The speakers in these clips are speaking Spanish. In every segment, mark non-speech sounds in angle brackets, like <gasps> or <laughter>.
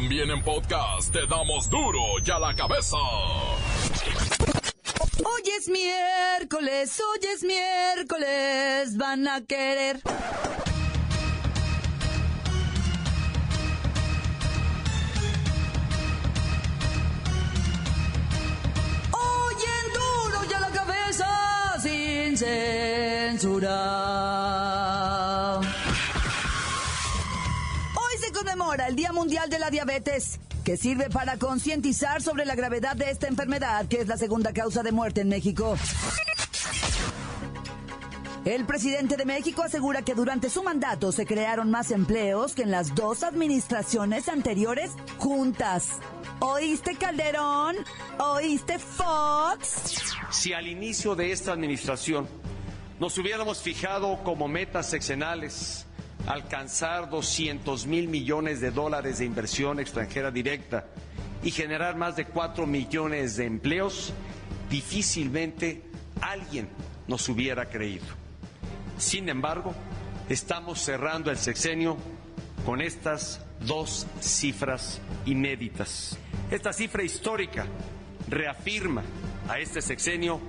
También en podcast te damos duro y a la cabeza. Hoy es miércoles, hoy es miércoles, van a querer. Hoy en duro y a la cabeza, sin censura. El Día Mundial de la Diabetes, que sirve para concientizar sobre la gravedad de esta enfermedad, que es la segunda causa de muerte en México. El presidente de México asegura que durante su mandato se crearon más empleos que en las dos administraciones anteriores juntas. ¿Oíste Calderón? ¿Oíste Fox? Si al inicio de esta administración nos hubiéramos fijado como metas sexenales alcanzar 200 mil millones de dólares de inversión extranjera directa y generar más de 4 millones de empleos, difícilmente alguien nos hubiera creído. Sin embargo, estamos cerrando el sexenio con estas dos cifras inéditas. Esta cifra histórica reafirma a este sexenio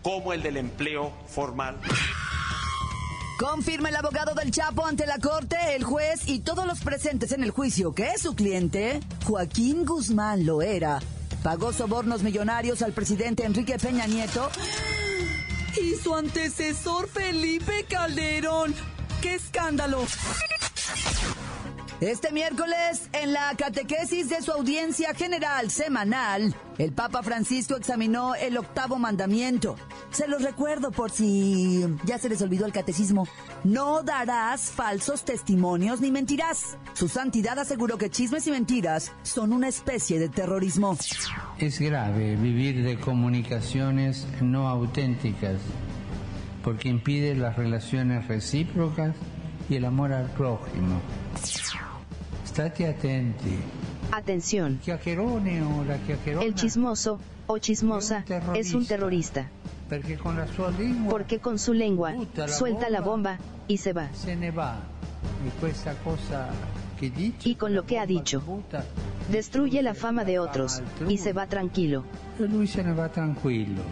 como el del empleo formal. Confirma el abogado del Chapo ante la corte, el juez y todos los presentes en el juicio que su cliente, Joaquín Guzmán Loera, pagó sobornos millonarios al presidente Enrique Peña Nieto <gasps> y su antecesor Felipe Calderón. ¡Qué escándalo! Este miércoles, en la catequesis de su audiencia general semanal, el Papa Francisco examinó el octavo mandamiento. Se los recuerdo por si ya se les olvidó el catecismo. No darás falsos testimonios ni mentirás. Su santidad aseguró que chismes y mentiras son una especie de terrorismo. Es grave vivir de comunicaciones no auténticas porque impide las relaciones recíprocas y el amor al prójimo. State attenti. Atención. El chismoso o chismosa es un terrorista. Perché con la sua lingua Porque con su lengua la suelta la bomba. y se va. se ne va. Y questa cosa che dice Y con lo que ha dicho. butta, Destruye la fama de otros y se va tranquilo. lui se ne va tranquillo.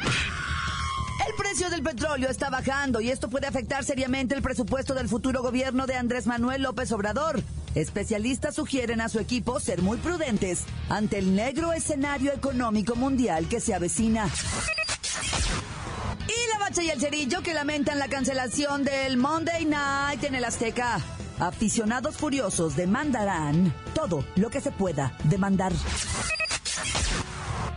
El precio del petróleo está bajando y esto puede afectar seriamente el presupuesto del futuro gobierno de Andrés Manuel López Obrador. Especialistas sugieren a su equipo ser muy prudentes ante el negro escenario económico mundial que se avecina. Y el cerillo que lamentan la cancelación del Monday Night en el Azteca. Aficionados furiosos demandarán todo lo que se pueda demandar.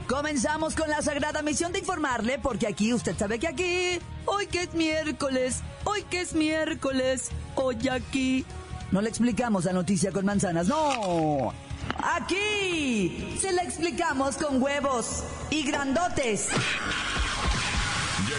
Comenzamos con la sagrada misión de informarle, porque aquí usted sabe que aquí, hoy que es miércoles, hoy que es miércoles, hoy aquí. No le explicamos la noticia con manzanas, no. Aquí se la explicamos con huevos y grandotes.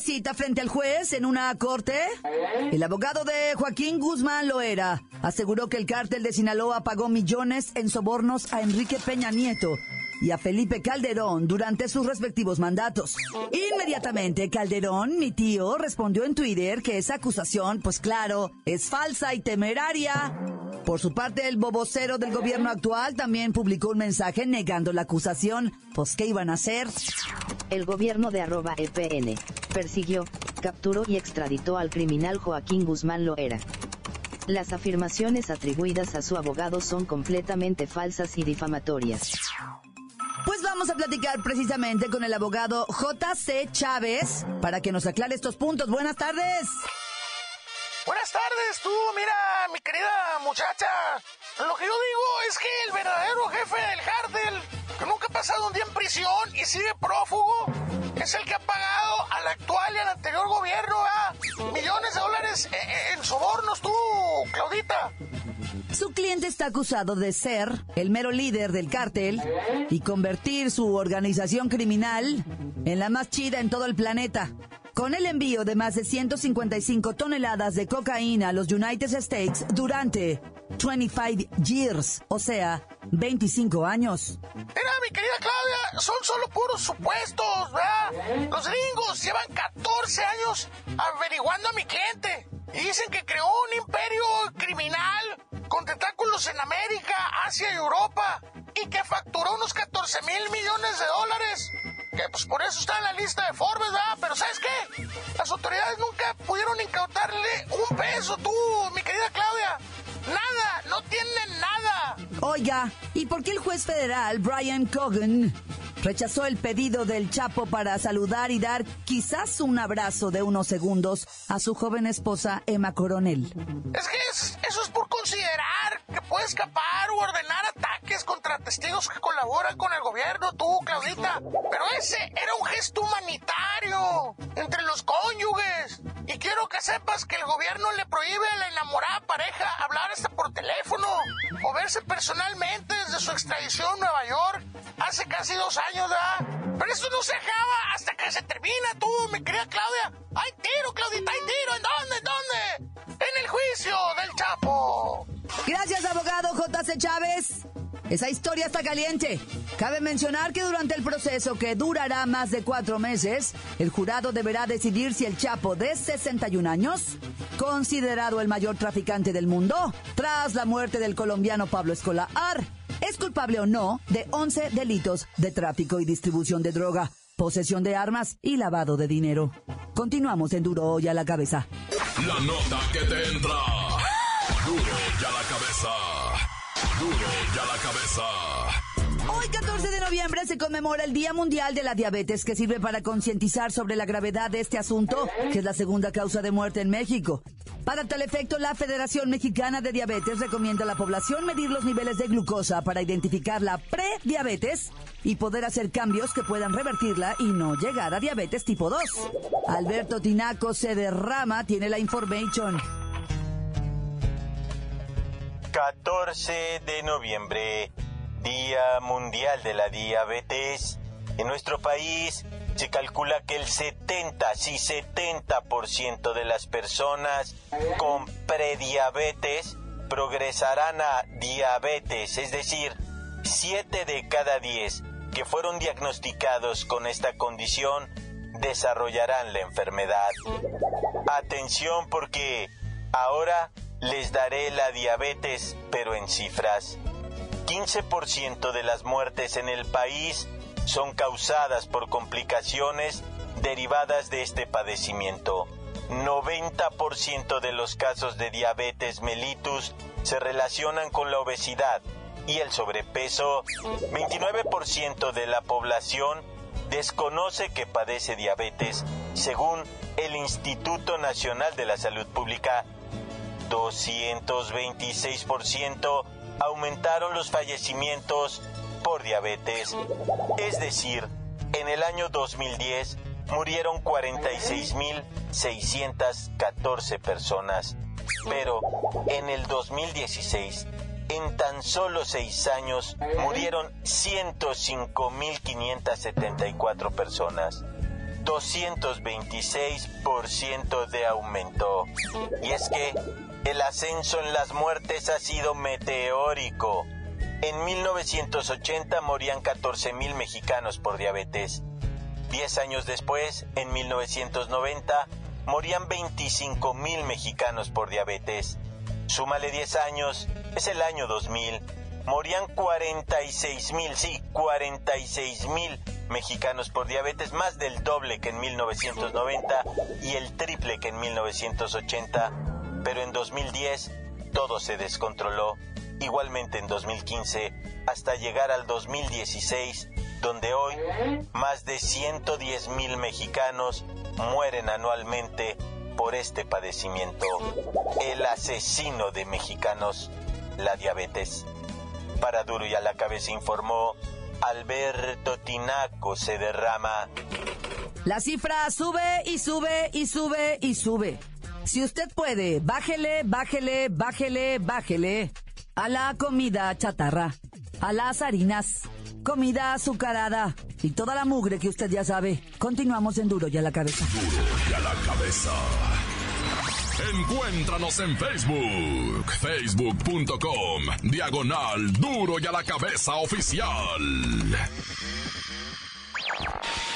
Cita frente al juez en una corte, el abogado de Joaquín Guzmán Loera aseguró que el cártel de Sinaloa pagó millones en sobornos a Enrique Peña Nieto y a Felipe Calderón durante sus respectivos mandatos. Inmediatamente Calderón, mi tío, respondió en Twitter que esa acusación, pues claro, es falsa y temeraria. Por su parte, el bobocero del gobierno actual también publicó un mensaje negando la acusación. Pues, ¿qué iban a hacer? El gobierno de arroba EPN persiguió, capturó y extraditó al criminal Joaquín Guzmán Loera. Las afirmaciones atribuidas a su abogado son completamente falsas y difamatorias. Pues vamos a platicar precisamente con el abogado JC Chávez para que nos aclare estos puntos. Buenas tardes. Buenas tardes, tú, mira, mi querida muchacha. Lo que yo digo es que el verdadero jefe del Hardel, que nunca ha pasado un día en prisión y sigue prófugo, es el que ha pagado al actual y al anterior gobierno ¿ah? millones de dólares en, en sobornos, tú, Claudita. Su cliente está acusado de ser el mero líder del cártel y convertir su organización criminal en la más chida en todo el planeta. Con el envío de más de 155 toneladas de cocaína a los United States durante 25 years, o sea, 25 años. Mira, mi querida Claudia, son solo puros supuestos, ¿verdad? Los gringos llevan 14 años averiguando a mi cliente. Y dicen que creó un imperio criminal con tentáculos en América, Asia y Europa. Y que facturó unos 14 mil millones de dólares que pues por eso está en la lista de Forbes, ¿verdad? Pero ¿sabes qué? Las autoridades nunca pudieron incautarle un peso, tú, mi querida Claudia. Nada, no tienen nada. Oiga, ¿y por qué el juez federal Brian Cogan rechazó el pedido del Chapo para saludar y dar quizás un abrazo de unos segundos a su joven esposa Emma Coronel? Es que eso es por considerar que puede escapar u ordenar ataques contra testigos que colaboran con el gobierno, tú, Claudita. Pero ese era un gesto humanitario entre los cónyuges. Y quiero que sepas que el gobierno le prohíbe a la enamorada pareja hablar hasta por teléfono o verse personalmente desde su extradición a Nueva York hace casi dos años, ¿verdad? Pero eso no se acaba hasta que se termina, tú, mi querida Claudia. ¡Ay, tío! Esa historia está caliente. Cabe mencionar que durante el proceso, que durará más de cuatro meses, el jurado deberá decidir si el Chapo de 61 años, considerado el mayor traficante del mundo, tras la muerte del colombiano Pablo Escolar, es culpable o no de 11 delitos de tráfico y distribución de droga, posesión de armas y lavado de dinero. Continuamos en Duro Hoy a la Cabeza. La nota que te entra. Duro y a la Cabeza. Duro a la cabeza. Hoy 14 de noviembre se conmemora el Día Mundial de la Diabetes que sirve para concientizar sobre la gravedad de este asunto, que es la segunda causa de muerte en México. Para tal efecto, la Federación Mexicana de Diabetes recomienda a la población medir los niveles de glucosa para identificar la prediabetes y poder hacer cambios que puedan revertirla y no llegar a diabetes tipo 2. Alberto Tinaco se derrama, tiene la información. 14 de noviembre, Día Mundial de la Diabetes. En nuestro país se calcula que el 70, sí 70% de las personas con prediabetes progresarán a diabetes, es decir, 7 de cada 10 que fueron diagnosticados con esta condición desarrollarán la enfermedad. Atención porque ahora les daré la diabetes, pero en cifras. 15% de las muertes en el país son causadas por complicaciones derivadas de este padecimiento. 90% de los casos de diabetes mellitus se relacionan con la obesidad y el sobrepeso. 29% de la población desconoce que padece diabetes, según el Instituto Nacional de la Salud Pública 226% aumentaron los fallecimientos por diabetes. Es decir, en el año 2010 murieron 46.614 personas. Pero en el 2016, en tan solo seis años, murieron 105.574 personas. 226% de aumento. Y es que el ascenso en las muertes ha sido meteórico. En 1980 morían 14.000 mexicanos por diabetes. Diez años después, en 1990, morían 25.000 mexicanos por diabetes. Súmale 10 años, es el año 2000. Morían 46.000, sí, 46.000 mexicanos por diabetes, más del doble que en 1990 y el triple que en 1980 pero en 2010 todo se descontroló, igualmente en 2015, hasta llegar al 2016, donde hoy más de 110 mil mexicanos mueren anualmente por este padecimiento, el asesino de mexicanos, la diabetes. Para Duro y a la cabeza informó Alberto Tinaco se derrama. La cifra sube y sube y sube y sube. Si usted puede, bájele, bájele, bájele, bájele a la comida chatarra, a las harinas, comida azucarada y toda la mugre que usted ya sabe. Continuamos en Duro y a la cabeza. Duro y a la cabeza. Encuéntranos en Facebook, facebook.com, diagonal Duro y a la cabeza oficial.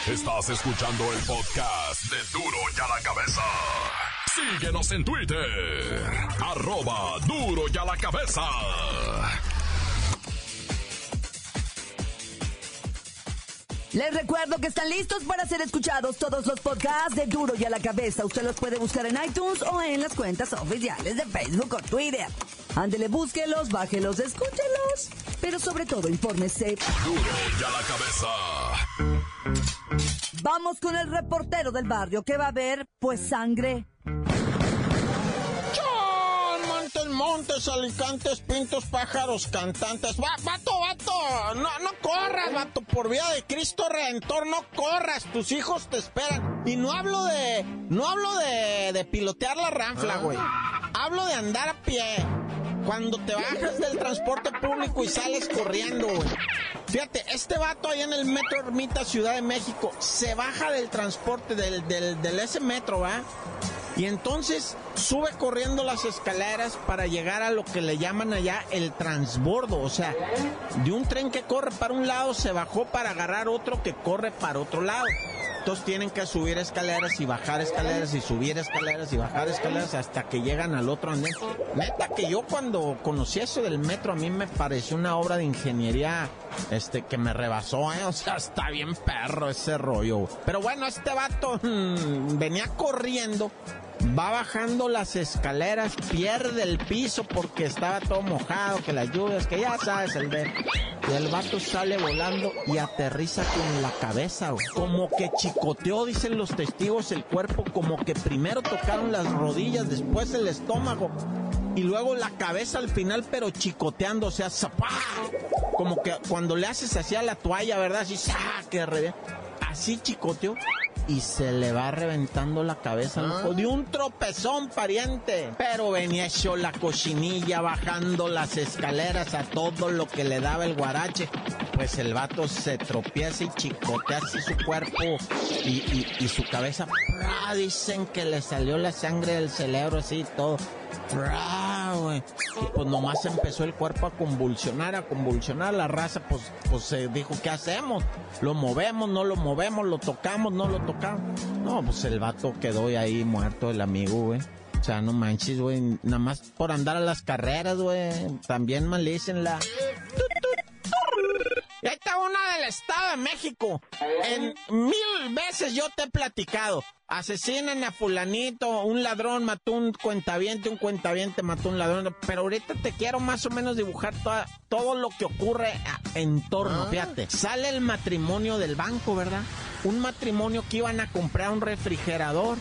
Estás escuchando el podcast de Duro y a la cabeza. Síguenos en Twitter, arroba Duro y a la cabeza. Les recuerdo que están listos para ser escuchados todos los podcasts de Duro y a la cabeza. Usted los puede buscar en iTunes o en las cuentas oficiales de Facebook o Twitter. Ándele, búsquelos, bájelos, escúchelos. Pero sobre todo, infórmese. Duro y a la cabeza. Vamos con el reportero del barrio que va a ver, pues, sangre. Alicantes, pintos, pájaros, cantantes. Va, vato, vato, no, no corras, vato, por vía de Cristo Redentor, no corras, tus hijos te esperan. Y no hablo de, no hablo de, de pilotear la ranfla, güey. Hablo de andar a pie. Cuando te bajas del transporte público y sales corriendo, güey. Fíjate, este vato ahí en el Metro Ermita Ciudad de México se baja del transporte del, del, del ese metro, ¿va? Y entonces sube corriendo las escaleras para llegar a lo que le llaman allá el transbordo. O sea, de un tren que corre para un lado se bajó para agarrar otro que corre para otro lado. Entonces tienen que subir escaleras y bajar escaleras y subir escaleras y bajar escaleras hasta que llegan al otro andén. Neta que yo cuando conocí eso del metro a mí me pareció una obra de ingeniería este que me rebasó, ¿eh? O sea, está bien perro ese rollo. Pero bueno, este vato <laughs> mm, venía corriendo va bajando las escaleras, pierde el piso porque estaba todo mojado, que las lluvias, que ya sabes, el de... Y el vato sale volando y aterriza con la cabeza, güey. Como que chicoteó, dicen los testigos, el cuerpo, como que primero tocaron las rodillas, después el estómago. Y luego la cabeza al final, pero chicoteando, o sea, ¡zapá! Como que cuando le haces así a la toalla, ¿verdad? Así, ¡sa! Que re- Así chicoteó y se le va reventando la cabeza al de un tropezón, pariente. Pero venía hecho la cochinilla bajando las escaleras a todo lo que le daba el guarache. Pues el vato se tropieza y chicotea así su cuerpo y, y- y su cabeza. ¡pra! Dicen que le salió la sangre del cerebro así y todo. ¡pra! Güey. Y pues nomás empezó el cuerpo a convulsionar, a convulsionar. La raza pues, pues se dijo, ¿qué hacemos? ¿Lo movemos, no lo movemos? ¿Lo tocamos, no lo tocamos? No, pues el vato quedó ahí muerto, el amigo, güey. O sea, no manches, güey. Nada más por andar a las carreras, güey. También malícenla. Estado de México. En mil veces yo te he platicado. Asesinan a fulanito, un ladrón mató un cuentaviente, un cuentaviente mató un ladrón. Pero ahorita te quiero más o menos dibujar toda- todo lo que ocurre en torno. Fíjate, sale el matrimonio del banco, ¿verdad? Un matrimonio que iban a comprar un refrigerador.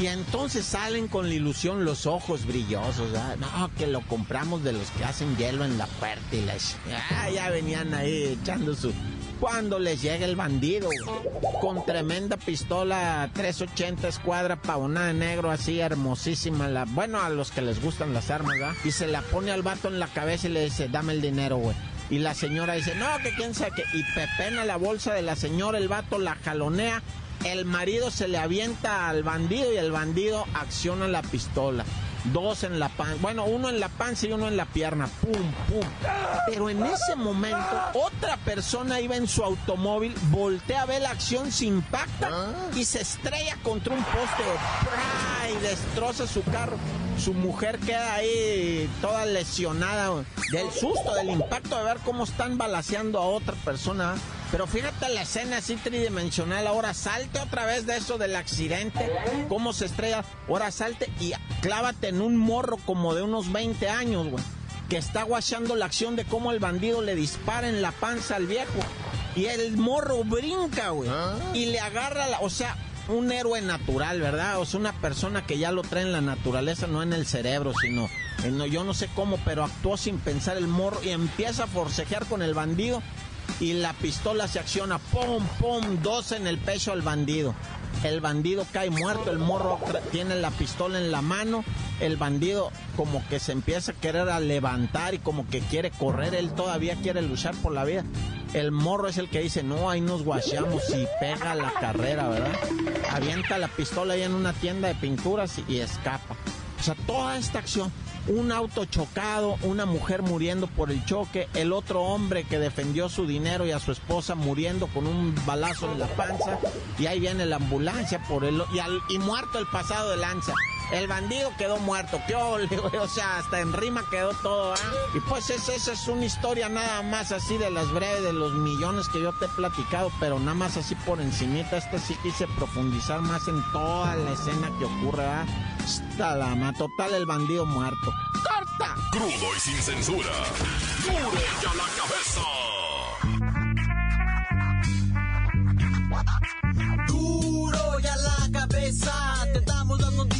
Y entonces salen con la ilusión los ojos brillosos. No, que lo compramos de los que hacen hielo en la puerta y les... Ah, ya venían ahí echando su... Cuando les llega el bandido, con tremenda pistola 380 escuadra pavonada de negro, así hermosísima. La, bueno, a los que les gustan las armas, ¿verdad? Y se la pone al vato en la cabeza y le dice, dame el dinero, güey. Y la señora dice, no, que quién sabe qué. Y pepena la bolsa de la señora, el vato la jalonea. El marido se le avienta al bandido y el bandido acciona la pistola. Dos en la panza, bueno, uno en la panza y uno en la pierna. Pum, pum. Pero en ese momento, otra persona iba en su automóvil, voltea a ver la acción, se impacta y se estrella contra un poste. Y destroza su carro. Su mujer queda ahí toda lesionada del susto, del impacto de ver cómo están balaceando a otra persona. Pero fíjate la escena así tridimensional. Ahora salte otra vez de eso del accidente. Cómo se estrella. Ahora salte y clávate en un morro como de unos 20 años, güey. Que está guachando la acción de cómo el bandido le dispara en la panza al viejo. Y el morro brinca, güey. Y le agarra la. O sea, un héroe natural, ¿verdad? O sea, una persona que ya lo trae en la naturaleza, no en el cerebro, sino. en- no, yo no sé cómo, pero actuó sin pensar el morro y empieza a forcejear con el bandido y la pistola se acciona, pum, pum, dos en el pecho al bandido. El bandido cae muerto, el morro tiene la pistola en la mano, el bandido como que se empieza a querer a levantar y como que quiere correr, él todavía quiere luchar por la vida. El morro es el que dice, no, ahí nos guacheamos y pega la carrera, ¿verdad? Avienta la pistola ahí en una tienda de pinturas y, y escapa. O sea, toda esta acción un auto chocado, una mujer muriendo por el choque, el otro hombre que defendió su dinero y a su esposa muriendo con un balazo en la panza, y ahí viene la ambulancia por el y, y muerto el pasado de lanza. El bandido quedó muerto, qué <laughs> o sea, hasta en rima quedó todo, ¿ah? Y pues esa, es una historia nada más así de las breves, de los millones que yo te he platicado, pero nada más así por encimita, este sí quise profundizar más en toda la escena que ocurre, ¿ah? Está la total el bandido muerto. ¡Corta! Crudo y sin censura. ¡Duro ya la cabeza!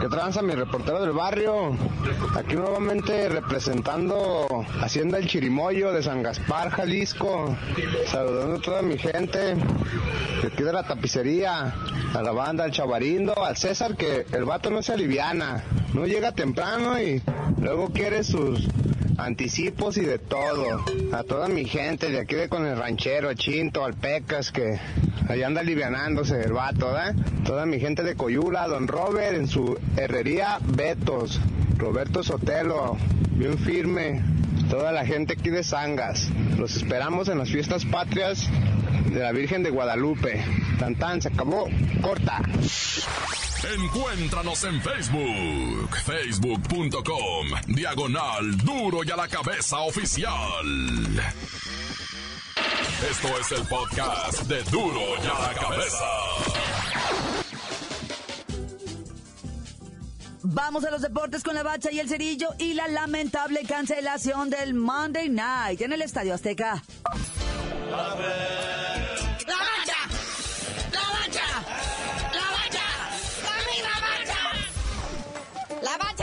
¿Qué tranza mi reportero del barrio? Aquí nuevamente representando Hacienda El Chirimoyo de San Gaspar, Jalisco. Saludando a toda mi gente de aquí de la tapicería, a la banda, al chavarindo, al César, que el vato no se aliviana. No llega temprano y luego quiere sus anticipos y de todo. A toda mi gente de aquí de con el ranchero, Chinto, al Pecas, que allá anda alivianándose el vato, ¿eh? Toda mi gente de Coyula, don Robert en su herrería Betos, Roberto Sotelo, bien firme. Toda la gente aquí de Sangas. Los esperamos en las fiestas patrias de la Virgen de Guadalupe. Tan tan, se acabó. Corta. Encuéntranos en Facebook, facebook.com, diagonal duro y a la cabeza oficial. Esto es el podcast de duro y a la cabeza. Vamos a los deportes con la bacha y el cerillo y la lamentable cancelación del Monday Night en el Estadio Azteca. ¿viene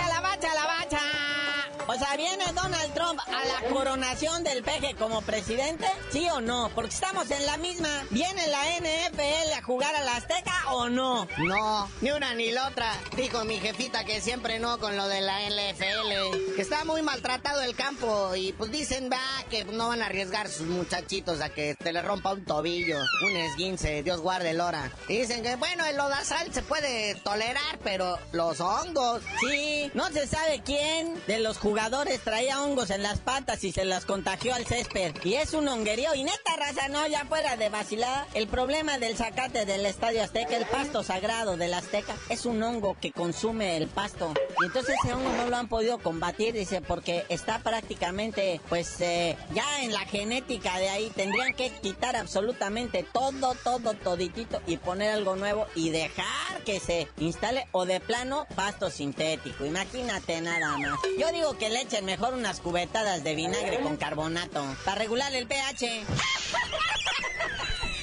a la coronación del peje como presidente? ¿Sí o no? Porque estamos en la misma. ¿Viene la NFL a jugar a la Azteca o no? No, ni una ni la otra. Dijo mi jefita que siempre no con lo de la NFL. Que está muy maltratado el campo y pues dicen, va, que no van a arriesgar sus muchachitos a que te le rompa un tobillo, un esguince, Dios guarde el hora. dicen que, bueno, el lodazal se puede tolerar, pero los hongos. Sí, no se sabe quién de los jugadores traía hongos en las patas y se las contagió al césped. Y es un honguerío. Y neta, raza, no, ya fuera de vacilar. El problema del zacate del Estadio Azteca, el pasto sagrado del Azteca, es un hongo que consume el pasto. Y entonces ese hongo no lo han podido combatir, dice, porque está prácticamente, pues, eh, ya en la genética de ahí. Tendrían que quitar absolutamente todo, todo, toditito y poner algo nuevo y dejar que se instale o de plano pasto sintético. Imagínate nada más. Yo digo que le echen mejor unas cubetadas de vinagre con carbonato para regular el pH.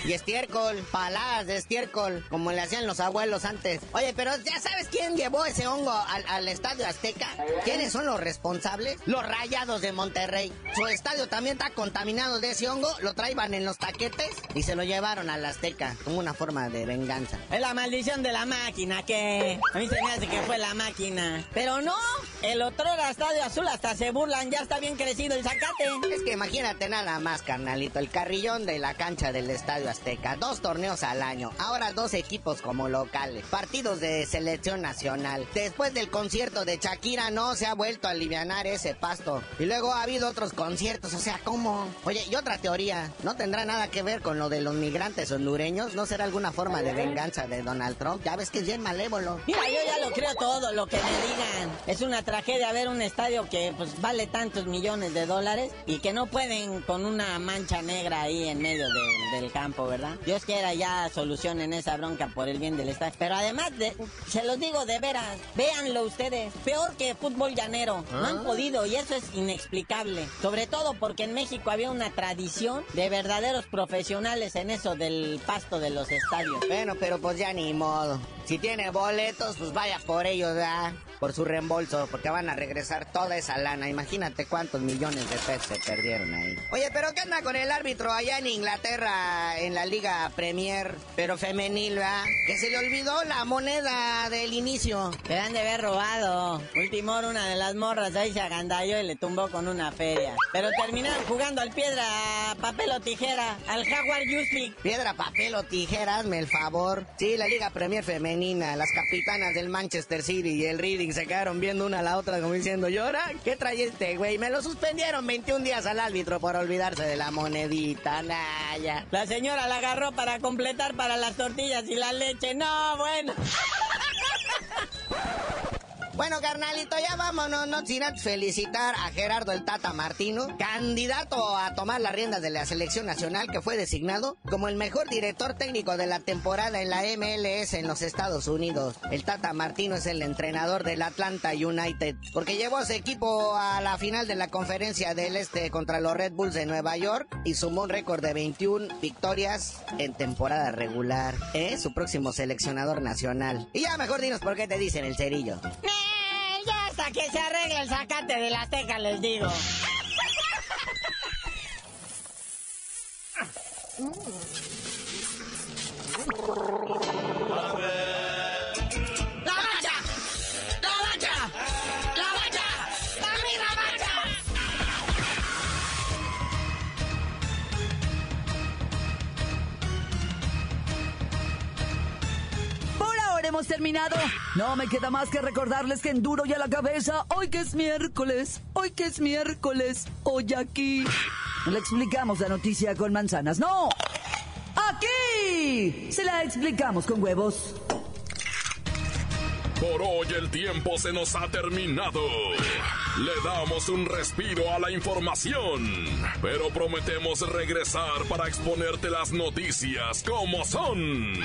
Y estiércol, paladas de estiércol, como le hacían los abuelos antes. Oye, pero ¿ya sabes quién llevó ese hongo al, estadio Azteca? ¿Quiénes son los responsables? Los rayados de Monterrey. Su estadio también está contaminado de ese hongo, lo traían en los taquetes y se lo llevaron al Azteca como una forma de venganza. Es la maldición de la máquina, que a mí se me hace que fue la máquina. Pero no, el otro estadio azul hasta se burlan, ya está bien crecido el zacate. Es que imagínate nada más, carnalito, el carrillón de la cancha del estadio Azteca, dos torneos al año, ahora dos equipos como locales, partidos de selección nacional. Después del concierto de Shakira no se ha vuelto a alivianar ese pasto. Y luego ha habido otros conciertos, o sea, ¿cómo? Oye, y otra teoría, ¿no tendrá nada que ver con lo de los migrantes hondureños? ¿No será alguna forma de venganza de Donald Trump? Ya ves que es bien malévolo. Mira, yo ya lo creo todo, lo que me digan. Es una tragedia ver un estadio que pues vale tantos millones de dólares y que no pueden con una mancha negra ahí en medio del campo, ¿verdad? Dios quiera ya solucionen esa bronca por el bien del estadio. Pero además, de, se los digo de veras, véanlo ustedes, peor que fútbol llanero. No han ah. podido y eso es inexplicable. Sobre todo porque en México había una tradición de verdaderos profesionales en eso del pasto de los estadios. Bueno, pero pues ya ni modo. Si tiene boletos, pues vaya por ellos, ¿verdad? Por su reembolso, porque van a regresar toda esa lana. Imagínate cuántos millones de pesos se perdieron ahí. Oye, pero ¿qué anda con el árbitro allá en Inglaterra, en la Liga Premier, pero femenil, ¿verdad? Que se le olvidó la moneda del inicio. Le han de haber robado. Último una de las morras ahí se agandalló y le tumbó con una feria. Pero terminaron jugando al piedra, papel o tijera, al Jaguar Youth Piedra, papel o tijera, hazme el favor. Sí, la Liga Premier femenil las capitanas del Manchester City y el Reading se quedaron viendo una a la otra como diciendo, ¿llora? ¿Qué trae este güey? Me lo suspendieron 21 días al árbitro por olvidarse de la monedita, Naya. La señora la agarró para completar para las tortillas y la leche. No, bueno. <laughs> Bueno, carnalito, ya vámonos, no sin felicitar a Gerardo el Tata Martino, candidato a tomar las riendas de la selección nacional que fue designado como el mejor director técnico de la temporada en la MLS en los Estados Unidos. El Tata Martino es el entrenador del Atlanta United, porque llevó a su equipo a la final de la conferencia del Este contra los Red Bulls de Nueva York y sumó un récord de 21 victorias en temporada regular. Es su próximo seleccionador nacional. Y ya mejor dinos por qué te dicen el cerillo hasta que se arregle el sacate de la teca, les digo. hemos terminado. No me queda más que recordarles que enduro ya la cabeza. Hoy que es miércoles, hoy que es miércoles, hoy aquí. le explicamos la noticia con manzanas, no. Aquí se la explicamos con huevos. Por hoy el tiempo se nos ha terminado. Le damos un respiro a la información, pero prometemos regresar para exponerte las noticias como son.